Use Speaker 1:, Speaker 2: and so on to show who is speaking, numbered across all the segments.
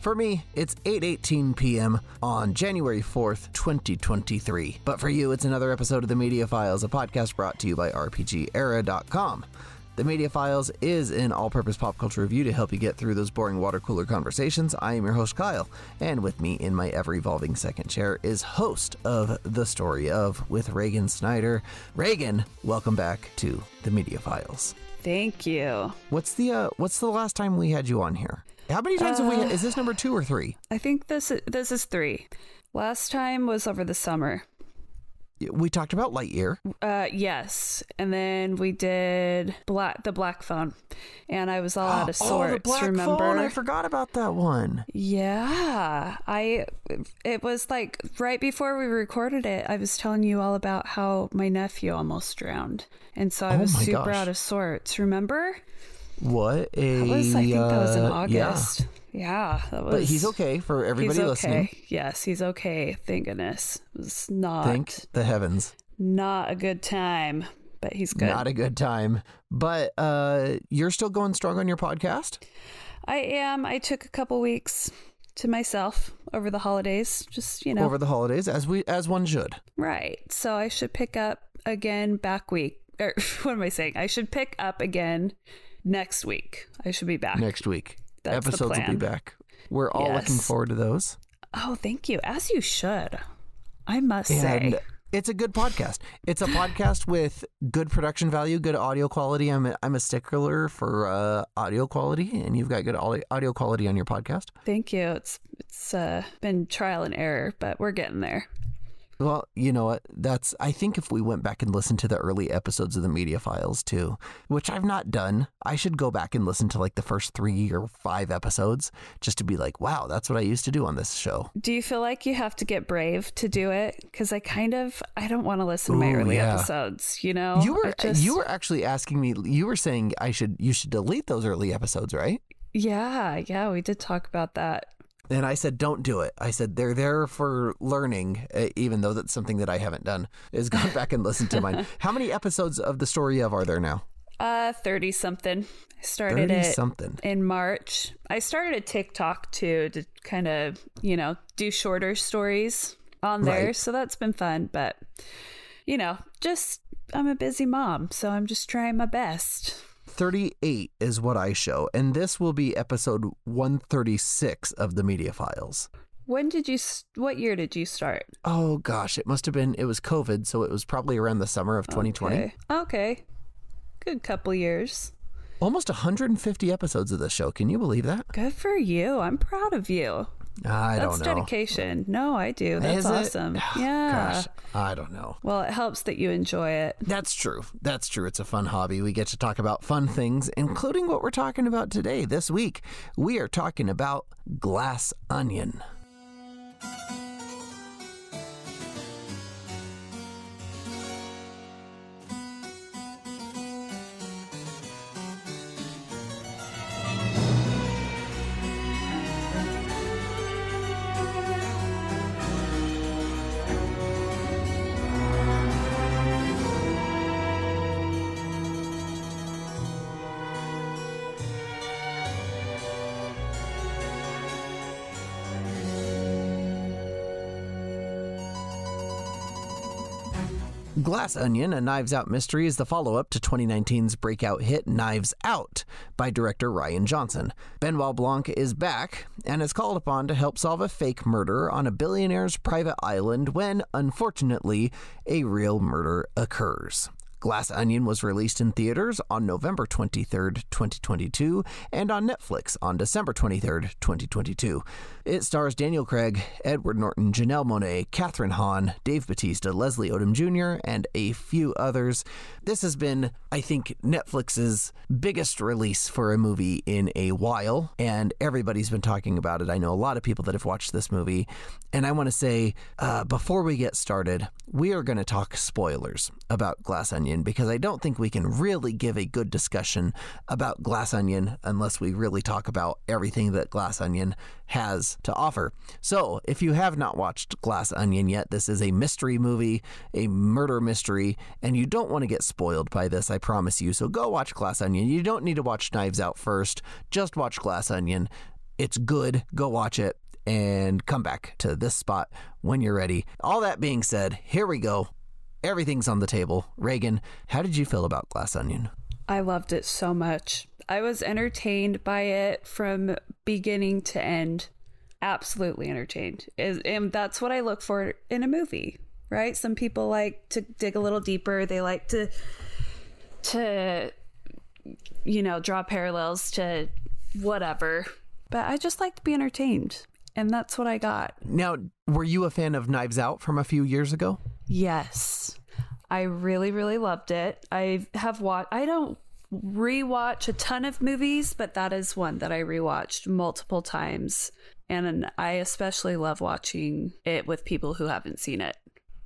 Speaker 1: For me, it's 8:18 p.m. on January 4th, 2023. But for you, it's another episode of the Media Files, a podcast brought to you by RPGera.com. The Media Files is an all purpose pop culture review to help you get through those boring water cooler conversations. I am your host, Kyle, and with me in my ever evolving second chair is host of The Story of with Regan Snyder. Regan, welcome back to the Media Files.
Speaker 2: Thank you.
Speaker 1: What's the uh, what's the last time we had you on here? How many times have we? Is this number two or three?
Speaker 2: I think this is, this is three. Last time was over the summer.
Speaker 1: We talked about Lightyear.
Speaker 2: Uh, yes, and then we did black the black phone, and I was all out of
Speaker 1: oh,
Speaker 2: sorts.
Speaker 1: the black
Speaker 2: remember?
Speaker 1: phone. I forgot about that one.
Speaker 2: Yeah, I. It was like right before we recorded it. I was telling you all about how my nephew almost drowned, and so I
Speaker 1: Oh
Speaker 2: was super
Speaker 1: gosh.
Speaker 2: out of sorts. Remember?
Speaker 1: What a
Speaker 2: That was. I think that was in
Speaker 1: uh, yeah.
Speaker 2: August. Yeah, that was.
Speaker 1: But he's okay for everybody
Speaker 2: he's okay.
Speaker 1: listening.
Speaker 2: Yes, he's okay. Thank goodness. It was not
Speaker 1: Thank the heavens.
Speaker 2: not a good time, but he's good.
Speaker 1: Not a good time. But uh, you're still going strong on your podcast.
Speaker 2: I am. I took a couple weeks to myself over the holidays. Just you know,
Speaker 1: over the holidays, as we as one should.
Speaker 2: right. So I should pick up again back week. Or what am I saying? I should pick up again next week. I should be back.
Speaker 1: Next week,
Speaker 2: That's the
Speaker 1: episodes will be back. We're all looking forward to those.
Speaker 2: Oh, thank you. As you should. I must
Speaker 1: And
Speaker 2: say.
Speaker 1: it's a good podcast. It's a podcast with good production value, good audio quality. I'm a, I'm a stickler for uh, audio quality, and you've got good audio audio quality on your podcast.
Speaker 2: Thank you. It's it's uh, been trial and error, but we're getting there.
Speaker 1: Well, you know what? That's I think if we went back and listened to the early episodes of the media files too, which I've not done, I should go back and listen to like the first 3 or 5 episodes just to be like, wow, that's what I used to do on this show.
Speaker 2: Do you feel like you have to get brave to do it? Because I kind of I don't want to listen to my early
Speaker 1: yeah.
Speaker 2: episodes. You know,
Speaker 1: you were
Speaker 2: just-
Speaker 1: you were actually asking me you were saying I should you should delete those early episodes, right?
Speaker 2: yeah yeah we did talk about that.
Speaker 1: And I said, don't do it. I said, they're there for learning, even though that's something that I haven't done, is gone back and listened to mine. How many episodes of The Story of are there now?
Speaker 2: Uh, thirty something. I started
Speaker 1: 30
Speaker 2: it
Speaker 1: something.
Speaker 2: in March. I started a TikTok too to kind of you know do shorter stories on there,
Speaker 1: Right.
Speaker 2: so that's been fun. But you know, just I'm a busy mom, so I'm just trying my best.
Speaker 1: 38 is what I show, and this will be episode 136 of the Media Files.
Speaker 2: When did you? What year did you start?
Speaker 1: Oh gosh, it must have been, it was COVID, so it was probably around the summer of 2020.
Speaker 2: Okay. okay. Good couple years.
Speaker 1: Almost 150 episodes of this show. Can you believe that?
Speaker 2: Good for you. I'm proud of you.
Speaker 1: Ah, I
Speaker 2: That's
Speaker 1: don't know.
Speaker 2: dedication. No, I do. That's
Speaker 1: Is it?
Speaker 2: awesome. Yeah.
Speaker 1: Gosh, I don't know.
Speaker 2: Well, it helps that you enjoy it.
Speaker 1: That's true. That's true. It's a fun hobby. We get to talk about fun things, including what we're talking about today. This week, we are talking about glass onion. Glass Onion, a Knives Out mystery, is the follow up to 2019's breakout hit Knives Out by director Rian Johnson. Benoit Blanc is back and is called upon to help solve a fake murder on a billionaire's private island when, unfortunately, a real murder occurs. Glass Onion was released in theaters on November 23rd, 2022, and on Netflix on December 23rd, 2022. It stars Daniel Craig, Edward Norton, Janelle Monáe, Kathryn Hahn, Dave Bautista, Leslie Odom Jr., and a few others. This has been, I think, Netflix's biggest release for a movie in a while, and everybody's been talking about it. I know a lot of people that have watched this movie, and I want to say, uh, before we get started, we are going to talk spoilers about Glass Onion because I don't think we can really give a good discussion about Glass Onion unless we really talk about everything that Glass Onion has to offer. So, if you have not watched Glass Onion yet, this is a mystery movie, a murder mystery, and you don't want to get spoiled by this, I promise you. So, go watch Glass Onion. You don't need to watch Knives Out first, just watch Glass Onion It's good. Go watch it and come back to this spot when you're ready. All that being said, here we go. Everything's on the table. Regan, how did you feel about Glass Onion?
Speaker 2: I loved it so much. I was entertained by it from beginning to end. Absolutely entertained. And that's what I look for in a movie, right? Some people like to dig a little deeper. They like to to you know, draw parallels to whatever. But I just like to be entertained. And that's what I got.
Speaker 1: Now, were you a fan of Knives Out from a few years ago?
Speaker 2: Yes. I really, really loved it. I have watched, I don't rewatch a ton of movies, but that is one that I rewatched multiple times. And I especially love watching it with people who haven't seen it.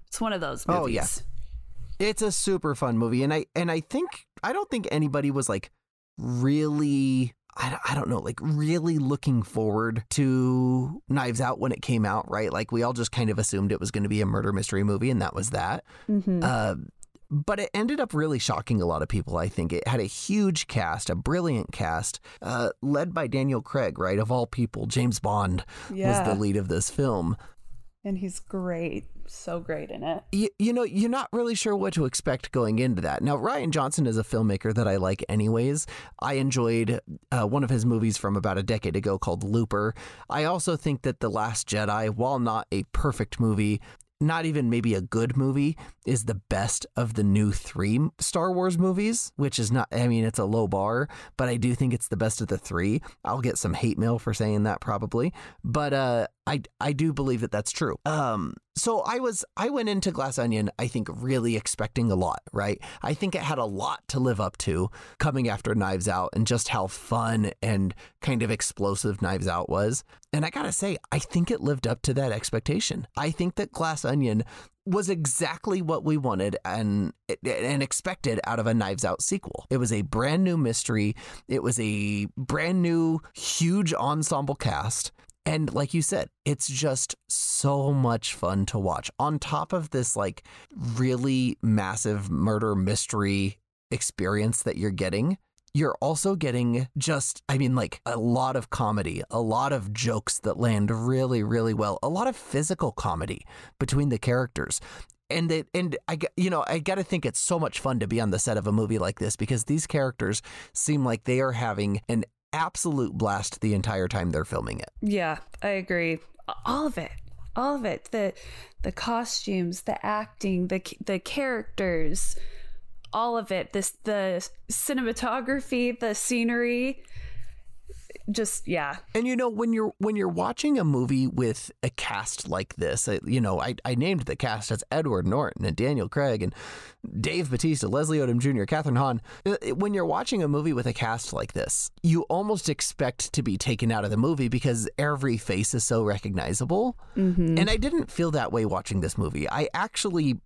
Speaker 2: It's one of those movies. Oh, yeah.
Speaker 1: It's a super fun movie. And I, and I think, I don't think anybody was like really I, I don't know, like really looking forward to Knives Out when it came out, right? Like we all just kind of assumed it was going to be a murder mystery movie, and that was that. Mm-hmm. Uh, but it ended up really shocking a lot of people. I think it had a huge cast, a brilliant cast, uh, led by Daniel Craig, right? Of all people, James Bond yeah. was the lead of this film.
Speaker 2: And he's great so great in it.
Speaker 1: You, you know, you're not really sure what to expect going into that. Now, Rian Johnson is a filmmaker that I like, anyways. I enjoyed uh, one of his movies from about a decade ago called Looper. I also think that The Last Jedi, while not a perfect movie, not even maybe a good movie, is the best of the new three Star Wars movies, which is not, I mean, it's a low bar, but I do think it's the best of the three. I'll get some hate mail for saying that probably, but uh, I, I do believe that that's true. Um, so I was, I went into Glass Onion, I think, really expecting a lot, right? I think it had a lot to live up to coming after Knives Out and just how fun and kind of explosive Knives Out was. And I gotta say, I think it lived up to that expectation. I think that Glass Onion was exactly what we wanted and and expected out of a Knives Out sequel. It was a brand new mystery. It was a brand new huge ensemble cast. And like you said, it's just so much fun to watch. On top of this like really massive murder mystery experience that you're getting, you're also getting just, I mean, like a lot of comedy, a lot of jokes that land really, really well, a lot of physical comedy between the characters. And it, and I you know I got to think it's so much fun to be on the set of a movie like this because these characters seem like they are having an absolute blast the entire time they're filming it.
Speaker 2: Yeah, I agree. All of it all of it the the costumes the acting the the characters all of it this the cinematography the scenery just yeah
Speaker 1: and you know when you're when you're watching a movie with a cast like this you know I, I named the cast as edward norton and daniel craig and dave bautista leslie odom jr Kathryn hahn uh, when you're watching a movie with a cast like this you almost expect to be taken out of the movie because every face is so recognizable mm-hmm. and i didn't feel that way watching this movie i actually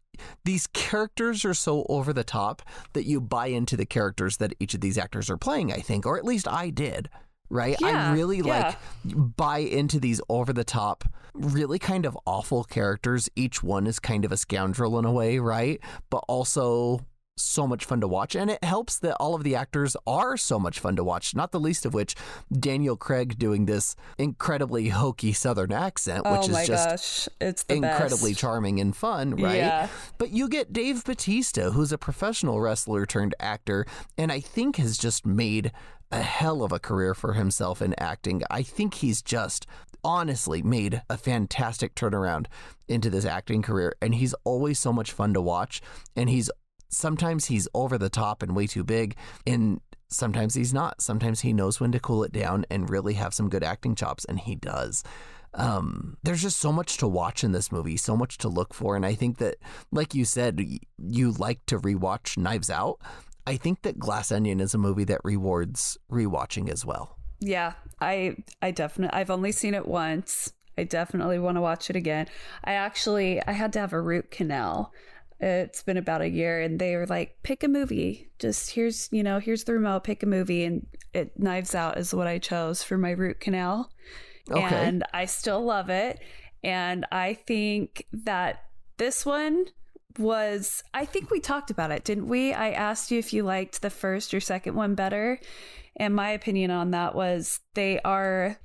Speaker 1: these characters are so over the top that you buy into the characters that each of these actors are playing, I think, or at least I did. Right?
Speaker 2: Yeah,
Speaker 1: I really
Speaker 2: yeah.
Speaker 1: like buy into these over the top, really kind of awful characters. Each one is kind of a scoundrel in a way, right? But also so much fun to watch. And it helps that all of the actors are so much fun to watch, not the least of which Daniel Craig doing this incredibly hokey Southern accent, which
Speaker 2: oh
Speaker 1: is just
Speaker 2: gosh. it's
Speaker 1: incredibly
Speaker 2: best.
Speaker 1: charming and fun, right?
Speaker 2: Yeah.
Speaker 1: But you get Dave Bautista, who's a professional wrestler turned actor, and I think has just made a hell of a career for himself in acting. I think he's just honestly made a fantastic turnaround into this acting career and he's always so much fun to watch and he's sometimes he's over the top and way too big and sometimes he's not. Sometimes he knows when to cool it down and really have some good acting chops and he does. Um, there's just so much to watch in this movie so much to look for and i think that like you said you like to rewatch knives out. I think that glass onion is a movie that rewards rewatching as well.
Speaker 2: Yeah i i definitely i've only seen it once. I definitely want to watch it again. I actually i had to have a root canal it's been about a year and they were like pick a movie. Just here's you know here's the remote pick a movie. And it knives out is what i chose for my root canal. Okay. and i still love it. And i think that this one was i think we talked about it didn't we? I asked you if you liked the first or second one better. And my opinion on that was they are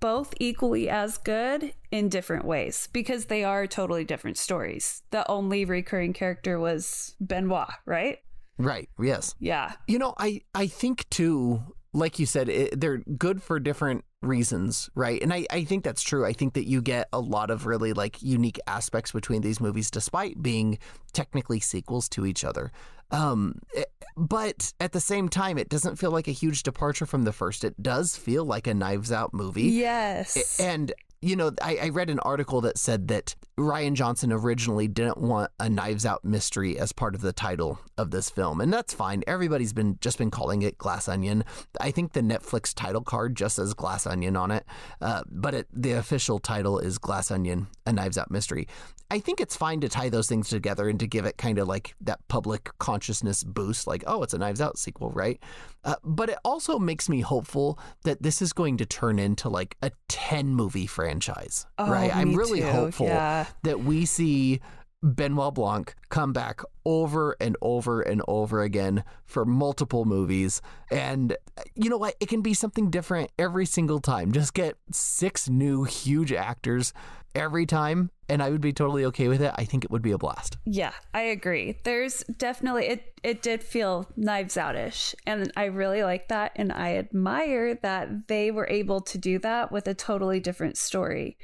Speaker 2: both equally as good in different ways because they are totally different stories. The only recurring character was Benoit, right?
Speaker 1: Right. Yes.
Speaker 2: Yeah.
Speaker 1: You know, I I think too, like you said, it, they're good for different reasons, right? And I I think that's true. I think that you get a lot of really like unique aspects between these movies, despite being technically sequels to each other. Um, it, but at the same time, it doesn't feel like a huge departure from the first. It does feel like a Knives Out movie.
Speaker 2: Yes.
Speaker 1: And you know, I, I, read an article that said that Rian Johnson originally didn't want a Knives Out mystery as part of the title of this film, and that's fine. Everybody's been just been calling it Glass Onion. I think the Netflix title card just says Glass Onion on it, uh, but it, the official title is Glass Onion: A Knives Out Mystery. I think it's fine to tie those things together and to give it kind of like that public consciousness boost, like, oh, it's a Knives Out sequel, right? Uh, but it also makes me hopeful that this is going to turn into like a 10 movie franchise,
Speaker 2: oh,
Speaker 1: right? I'm really
Speaker 2: too.
Speaker 1: hopeful
Speaker 2: yeah.
Speaker 1: that we see Benoit Blanc come back over and over and over again for multiple movies. And you know what? It can be something different every single time. Just get six new huge actors every time and I would be totally okay with it. I think it would be a blast.
Speaker 2: Yeah, I agree. There's definitely it it did feel knives outish and I really like that and I admire that they were able to do that with a totally different story.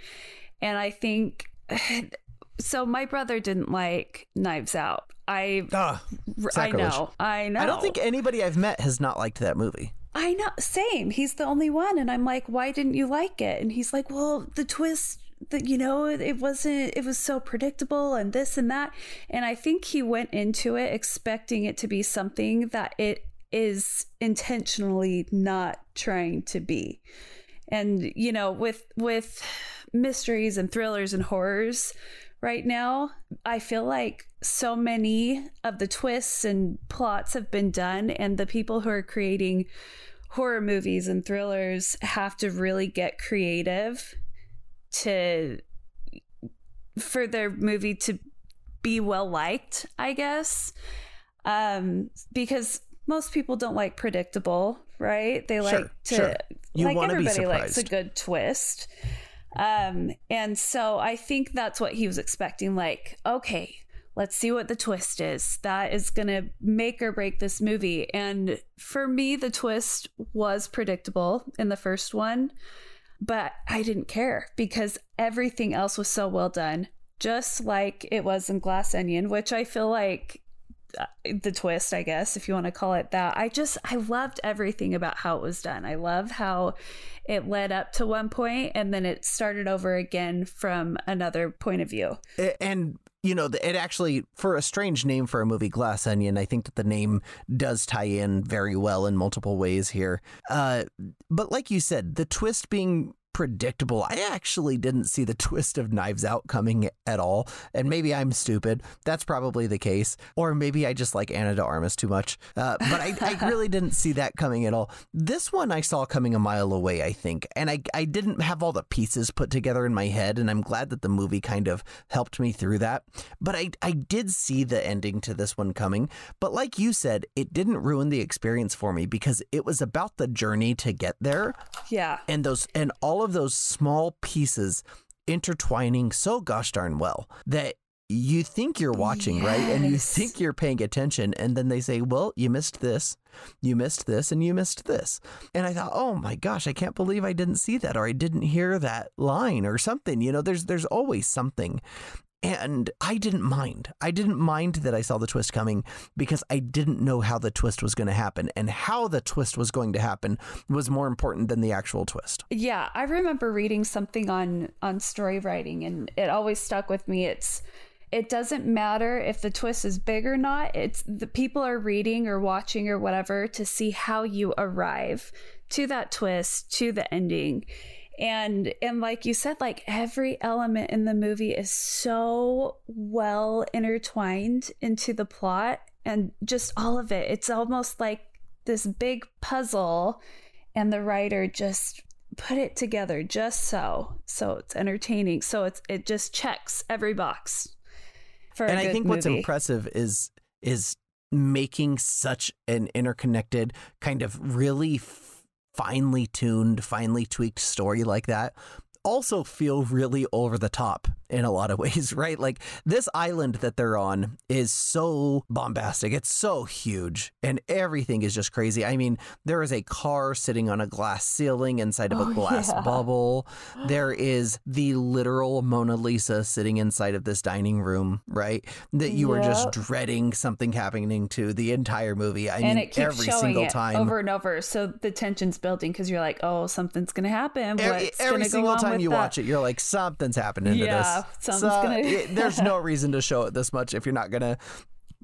Speaker 2: And I think so my brother didn't like Knives Out. I
Speaker 1: uh,
Speaker 2: I know. I know.
Speaker 1: I don't think anybody I've met has not liked that movie.
Speaker 2: I know. Same. He's the only one and I'm like, "Why didn't you like it?" And he's like, "Well, the twist that you know it wasn't it was so predictable and this and that. And i think he went into it expecting it to be something that it is intentionally not trying to be. And you know with with mysteries and thrillers and horrors right now i feel like so many of the twists and plots have been done and the people who are creating horror movies and thrillers have to really get creative to for their movie to be well liked, I guess. Um, because most people don't like predictable, right? They like to
Speaker 1: sure. You
Speaker 2: like everybody
Speaker 1: be
Speaker 2: likes a good twist. Um, and so I think that's what he was expecting. Like, okay, let's see what the twist is. That is going to make or break this movie. And for me, the twist was predictable in the first one but I didn't care because everything else was so well done, just like it was in Glass Onion, which I feel like uh, the twist, I guess, if you want to call it that. I just, I loved everything about how it was done. I love how it led up to one point and then it started over again from another point of view.
Speaker 1: And you know, it actually, for a strange name for a movie, Glass Onion, I think that the name does tie in very well in multiple ways here. Uh, but like you said, the twist being predictable. I actually didn't see the twist of Knives Out coming at all. And maybe I'm stupid. That's probably the case. Or maybe I just like Ana de Armas too much. Uh, but I, I, really didn't see that coming at all. This one I saw coming a mile away, I think. And I, I didn't have all the pieces put together in my head. And I'm glad that the movie kind of helped me through that. But I, I did see the ending to this one coming. But like you said, it didn't ruin the experience for me because it was about the journey to get there.
Speaker 2: Yeah.
Speaker 1: And those, and all of those small pieces intertwining so gosh darn well that you think you're watching, yes. right? And you think you're paying attention. And then they say, well, you missed this, you missed this, and you missed this. And I thought, oh my gosh, I can't believe I didn't see that or I didn't hear that line or something. You know, there's there's always something. And I didn't mind. I didn't mind that I saw the twist coming because I didn't know how the twist was going to happen. And how the twist was going to happen was more important than the actual twist.
Speaker 2: Yeah. I remember reading something on, on story writing, and it always stuck with me. It's, it doesn't matter if the twist is big or not. It's the people are reading or watching or whatever to see how you arrive to that twist, to the ending and and like you said like every element in the movie is so well intertwined into the plot and just all of it it's almost like this big puzzle and the writer just put it together just so so it's entertaining so it's it just checks every box for
Speaker 1: and i think
Speaker 2: movie.
Speaker 1: what's impressive is is making such an interconnected kind of really finely tuned, finely tweaked story like that also feel really over the top in a lot of ways, right? Like this island that they're on is so bombastic. It's so huge and everything is just crazy. I mean, there is a car sitting on a glass ceiling inside of a oh, glass yeah. bubble. There is the literal Mona Lisa sitting inside of this dining room, right? That you yep. are just dreading something happening to the entire movie. I
Speaker 2: and
Speaker 1: mean, every single time
Speaker 2: over and over. So the tension's building because you're like, oh, something's going to happen.
Speaker 1: Every, every single time you
Speaker 2: that?
Speaker 1: watch it, you're like, something's happening yeah, to this
Speaker 2: something's so, gonna.
Speaker 1: it, there's no reason to show it this much if you're not gonna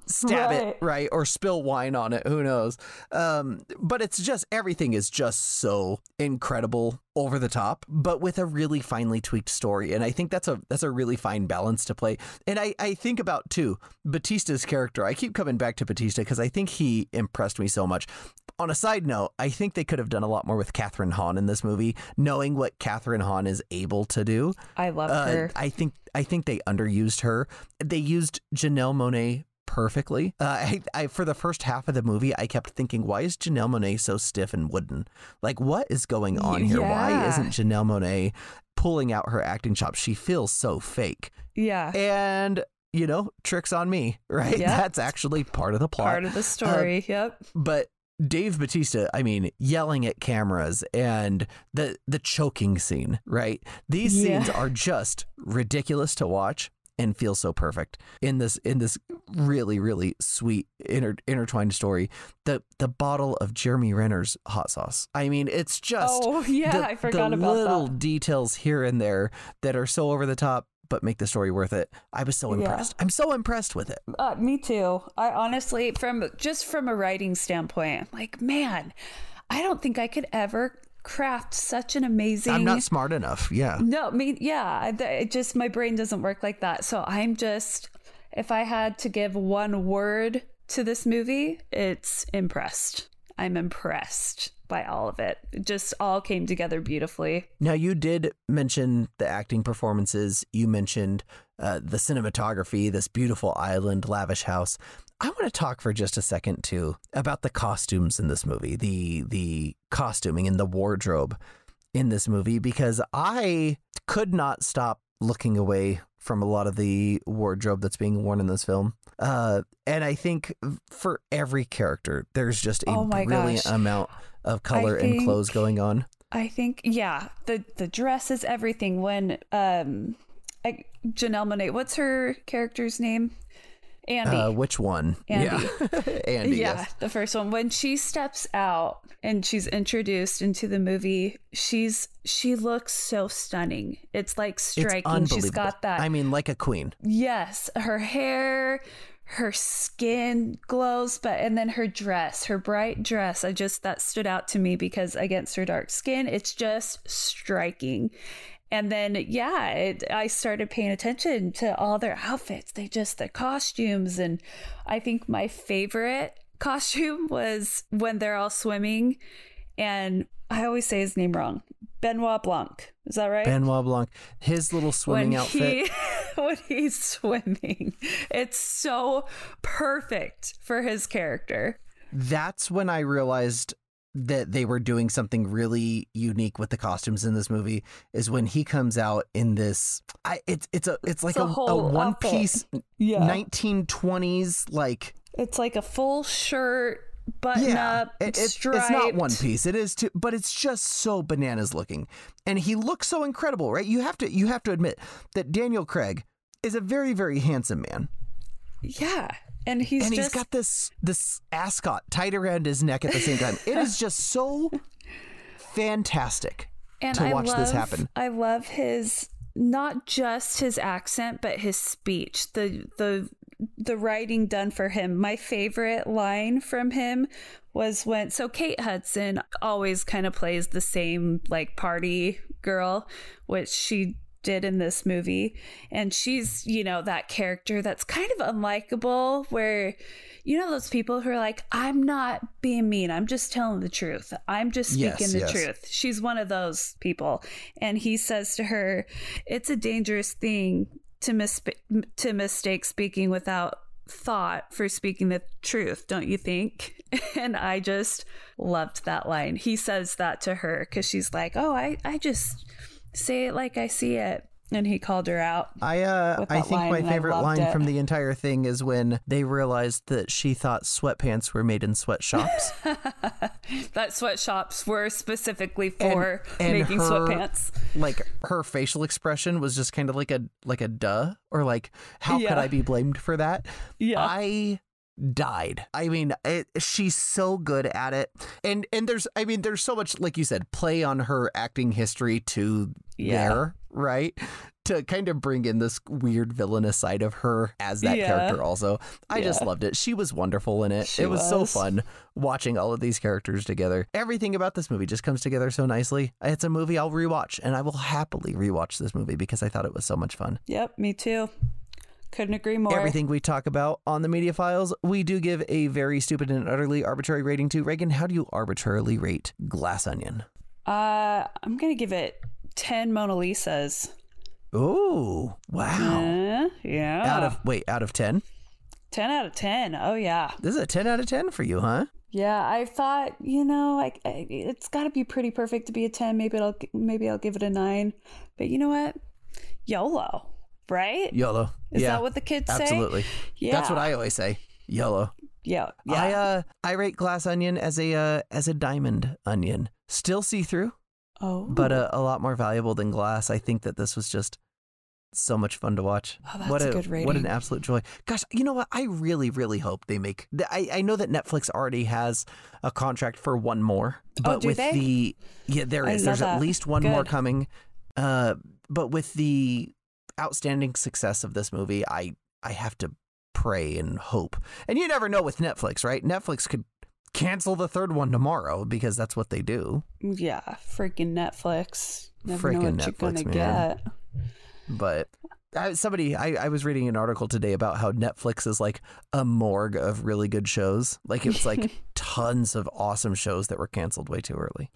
Speaker 1: stab right. it right or spill wine on it who knows um, but it's just everything is just so incredible over the top but with a really finely tweaked story and i think that's a that's a really fine balance to play and i i think about too bautista's character i keep coming back to bautista because i think he impressed me so much on a side note, I think they could have done a lot more with Kathryn Hahn in this movie, knowing what Kathryn Hahn is able to do.
Speaker 2: I love uh, her.
Speaker 1: I think I think they underused her. They used Janelle Monáe perfectly. Uh, I, I, for the first half of the movie, I kept thinking, why is Janelle Monáe so stiff and wooden? Like, what is going on here?
Speaker 2: Yeah.
Speaker 1: Why isn't Janelle Monáe pulling out her acting chops? She feels so fake.
Speaker 2: Yeah.
Speaker 1: And you know, tricks on me, right? Yep. That's actually part of the plot.
Speaker 2: Part of the story. Uh, yep.
Speaker 1: But Dave Bautista, I mean, yelling at cameras and the the choking scene, right? These yeah. scenes are just ridiculous to watch and feel so perfect in this in this really really sweet inter, intertwined story. The the bottle of Jeremy Renner's hot sauce. I mean, it's just
Speaker 2: oh yeah,
Speaker 1: the,
Speaker 2: I forgot about
Speaker 1: the
Speaker 2: about
Speaker 1: little
Speaker 2: that.
Speaker 1: details here and there that are so over the top but make the story worth it. I was so impressed. Yeah. I'm so impressed with it.
Speaker 2: Uh, me too. I honestly, from just from a writing standpoint, I'm like, man, I don't think I could ever craft such an amazing.
Speaker 1: I'm not smart enough. Yeah.
Speaker 2: No, me, yeah. It just my brain doesn't work like that. So I'm just, if I had to give one word to this movie, it's impressed. I'm impressed by all of it. It just all came together beautifully.
Speaker 1: Now, you did mention the acting performances. You mentioned uh, the cinematography, this beautiful island, lavish house. I want to talk for just a second too about the costumes in this movie, the the costuming and the wardrobe in this movie, because I could not stop looking away from a lot of the wardrobe that's being worn in this film. Uh, and I think for every character, there's just a
Speaker 2: oh
Speaker 1: brilliant
Speaker 2: gosh.
Speaker 1: amount of color think, and clothes going on.
Speaker 2: I think, yeah, the the dress is everything. When um, I, Janelle Monáe, what's her character's name? Andy.
Speaker 1: Uh, which one?
Speaker 2: Andy.
Speaker 1: Yeah. Andy.
Speaker 2: Yeah,
Speaker 1: yes.
Speaker 2: the first one. When she steps out and she's introduced into the movie, she's she looks so stunning. It's like striking.
Speaker 1: It's
Speaker 2: she's got that.
Speaker 1: I mean, like a queen.
Speaker 2: Yes, her hair, her skin glows but and then her dress her bright dress i just that stood out to me because against her dark skin it's just striking and then yeah it, i started paying attention to all their outfits. They just the costumes. And i think my favorite costume was when they're all swimming. And i always say his name wrong. Benoit blanc. Is that right?
Speaker 1: Benoit blanc. His little swimming
Speaker 2: when
Speaker 1: outfit.
Speaker 2: he, when he's swimming. It's so perfect for his character.
Speaker 1: That's when i realized that they were doing something really unique with the costumes in this movie is when he comes out in this I it's it's a it's like
Speaker 2: it's a,
Speaker 1: a, a, one
Speaker 2: outfit.
Speaker 1: piece
Speaker 2: yeah.
Speaker 1: 1920s like
Speaker 2: it's like a full shirt button
Speaker 1: yeah,
Speaker 2: up
Speaker 1: it, it, it's not one piece it is too but it's just so bananas looking. And he looks so incredible right? You have to you have to admit that Daniel Craig is a very very handsome man
Speaker 2: yeah and he's
Speaker 1: and
Speaker 2: just...
Speaker 1: he's got this this ascot tied around his neck at the same time. it is just so fantastic
Speaker 2: and
Speaker 1: to
Speaker 2: I
Speaker 1: watch
Speaker 2: love,
Speaker 1: this happen.
Speaker 2: I love his not just his accent, but his speech. The the the writing done for him. My favorite line from him was when so Kate Hudson always kind of plays the same like party girl, which she did in this movie. And she's, you know, that character that's kind of unlikable, where, you know, those people who are like, I'm not being mean. I'm just telling the truth. I'm just speaking
Speaker 1: yes,
Speaker 2: the
Speaker 1: yes.
Speaker 2: truth. She's one of those people. And he says to her, It's a dangerous thing to, mis- to mistake speaking without thought for speaking the truth, don't you think? And I just loved that line. He says that to her because she's like, Oh, I, I just say it like I see it. And he called her out.
Speaker 1: I uh I think
Speaker 2: line,
Speaker 1: my favorite line
Speaker 2: it.
Speaker 1: from the entire thing is when they realized that she thought sweatpants were made in sweatshops.
Speaker 2: that sweatshops were specifically for
Speaker 1: and
Speaker 2: making
Speaker 1: her-
Speaker 2: sweatpants.
Speaker 1: like her facial expression was just kind of like a like a duh or like how could I be blamed for that?
Speaker 2: Yeah.
Speaker 1: I died. I mean, it, she's so good at it. And and there's I mean there's so much like you said play on her acting history to
Speaker 2: Yeah.
Speaker 1: there, right? To kind of bring in this weird villainous side of her as that
Speaker 2: Yeah.
Speaker 1: character also. I just loved it. She was wonderful in it.
Speaker 2: She
Speaker 1: it was, so fun watching all of these characters together. Everything about this movie just comes together so nicely. It's a movie I'll rewatch and I will happily rewatch this movie because I thought it was so much fun.
Speaker 2: Yep, me too. Couldn't agree more.
Speaker 1: Everything we talk about on the media files, we do give a very stupid and utterly arbitrary rating to. Regan, how do you arbitrarily rate Glass Onion?
Speaker 2: Uh, I'm gonna give it ten Mona Lisas.
Speaker 1: Oh, wow.
Speaker 2: Uh, yeah.
Speaker 1: Out of wait, out of 10?
Speaker 2: ten out of ten. Oh yeah.
Speaker 1: This is a 10 out of 10 for you, huh?
Speaker 2: Yeah, I thought you know like it's got to be pretty perfect to be a ten. Maybe I'll maybe I'll give it a nine. But you know what? YOLO, right?
Speaker 1: YOLO.
Speaker 2: Is
Speaker 1: yeah.
Speaker 2: that what the kids say?
Speaker 1: Absolutely.
Speaker 2: Yeah.
Speaker 1: That's what I always say. YOLO.
Speaker 2: Yeah. Yeah.
Speaker 1: I uh I rate Glass Onion as a uh, as a diamond onion. Still see through,
Speaker 2: oh,
Speaker 1: but uh, a lot more valuable than glass. I think that this was just so much fun to watch.
Speaker 2: Oh, that's
Speaker 1: what
Speaker 2: a
Speaker 1: a,
Speaker 2: good
Speaker 1: What an absolute joy. Gosh, you know what? I really, really hope they make. I, I know that Netflix already has a contract for one more, but
Speaker 2: Oh, do
Speaker 1: with
Speaker 2: they?
Speaker 1: the yeah, there is. There's at least one more coming. Uh, but with the outstanding success of this movie, I I have to pray and hope. And you never know with Netflix, right? Netflix could cancel the third one tomorrow because that's what they do.
Speaker 2: yeah. Freaking Netflix. Never know
Speaker 1: Frickin'
Speaker 2: what you're
Speaker 1: Netflix,
Speaker 2: gonna
Speaker 1: man.
Speaker 2: get.
Speaker 1: But I, somebody, I, I was reading an article today about how Netflix is like a morgue of really good shows. Like it's like tons of awesome shows that were canceled way too early.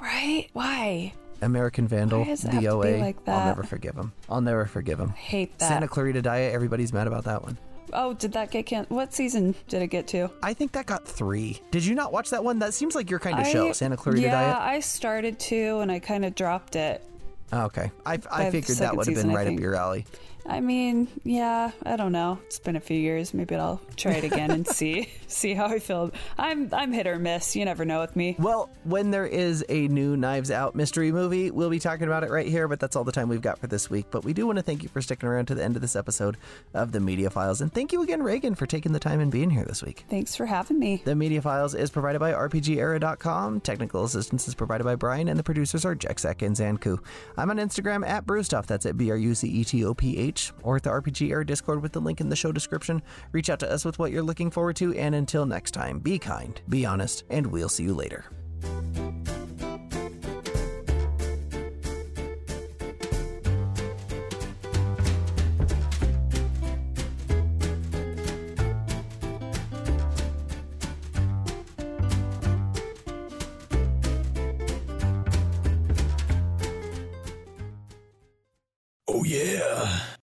Speaker 2: Right? Why?
Speaker 1: American Vandal,
Speaker 2: Why does it have to
Speaker 1: DOA.
Speaker 2: be like
Speaker 1: I'll
Speaker 2: that?
Speaker 1: never forgive him. I'll never forgive him.
Speaker 2: Hate that.
Speaker 1: Santa Clarita Diet. Everybody's mad about that one.
Speaker 2: oh, did that get can? What season did it get to?
Speaker 1: I think that got three. Did you not watch that one? That seems like your kind of show, Santa Clarita Diet.
Speaker 2: yeah,
Speaker 1: Diet.
Speaker 2: I started to, and I kind of dropped it.
Speaker 1: Oh, okay, I, I
Speaker 2: the
Speaker 1: figured that
Speaker 2: second
Speaker 1: would have been
Speaker 2: I
Speaker 1: right up
Speaker 2: think.
Speaker 1: your alley.
Speaker 2: I mean, yeah, I don't know. It's been a few years. Maybe I'll try it again and see see how I feel. I'm I'm hit or miss. You never know with me.
Speaker 1: Well, when there is a new Knives Out mystery movie, we'll be talking about it right here, but that's all the time we've got for this week. But we do want to thank you for sticking around to the end of this episode of the Media Files. And thank you again, Regan, for taking the time and being here this week.
Speaker 2: Thanks for having me.
Speaker 1: The Media Files is provided by RPGera.com. Technical assistance is provided by Brian, and the producers are Jexak and Xancu. I'm on Instagram at brucetoph, that's at B R U C E T O P H, or at the RPGera Discord with the link in the show description. Reach out to us with what you're looking forward to, and until next time, be kind, be honest, and we'll see you later.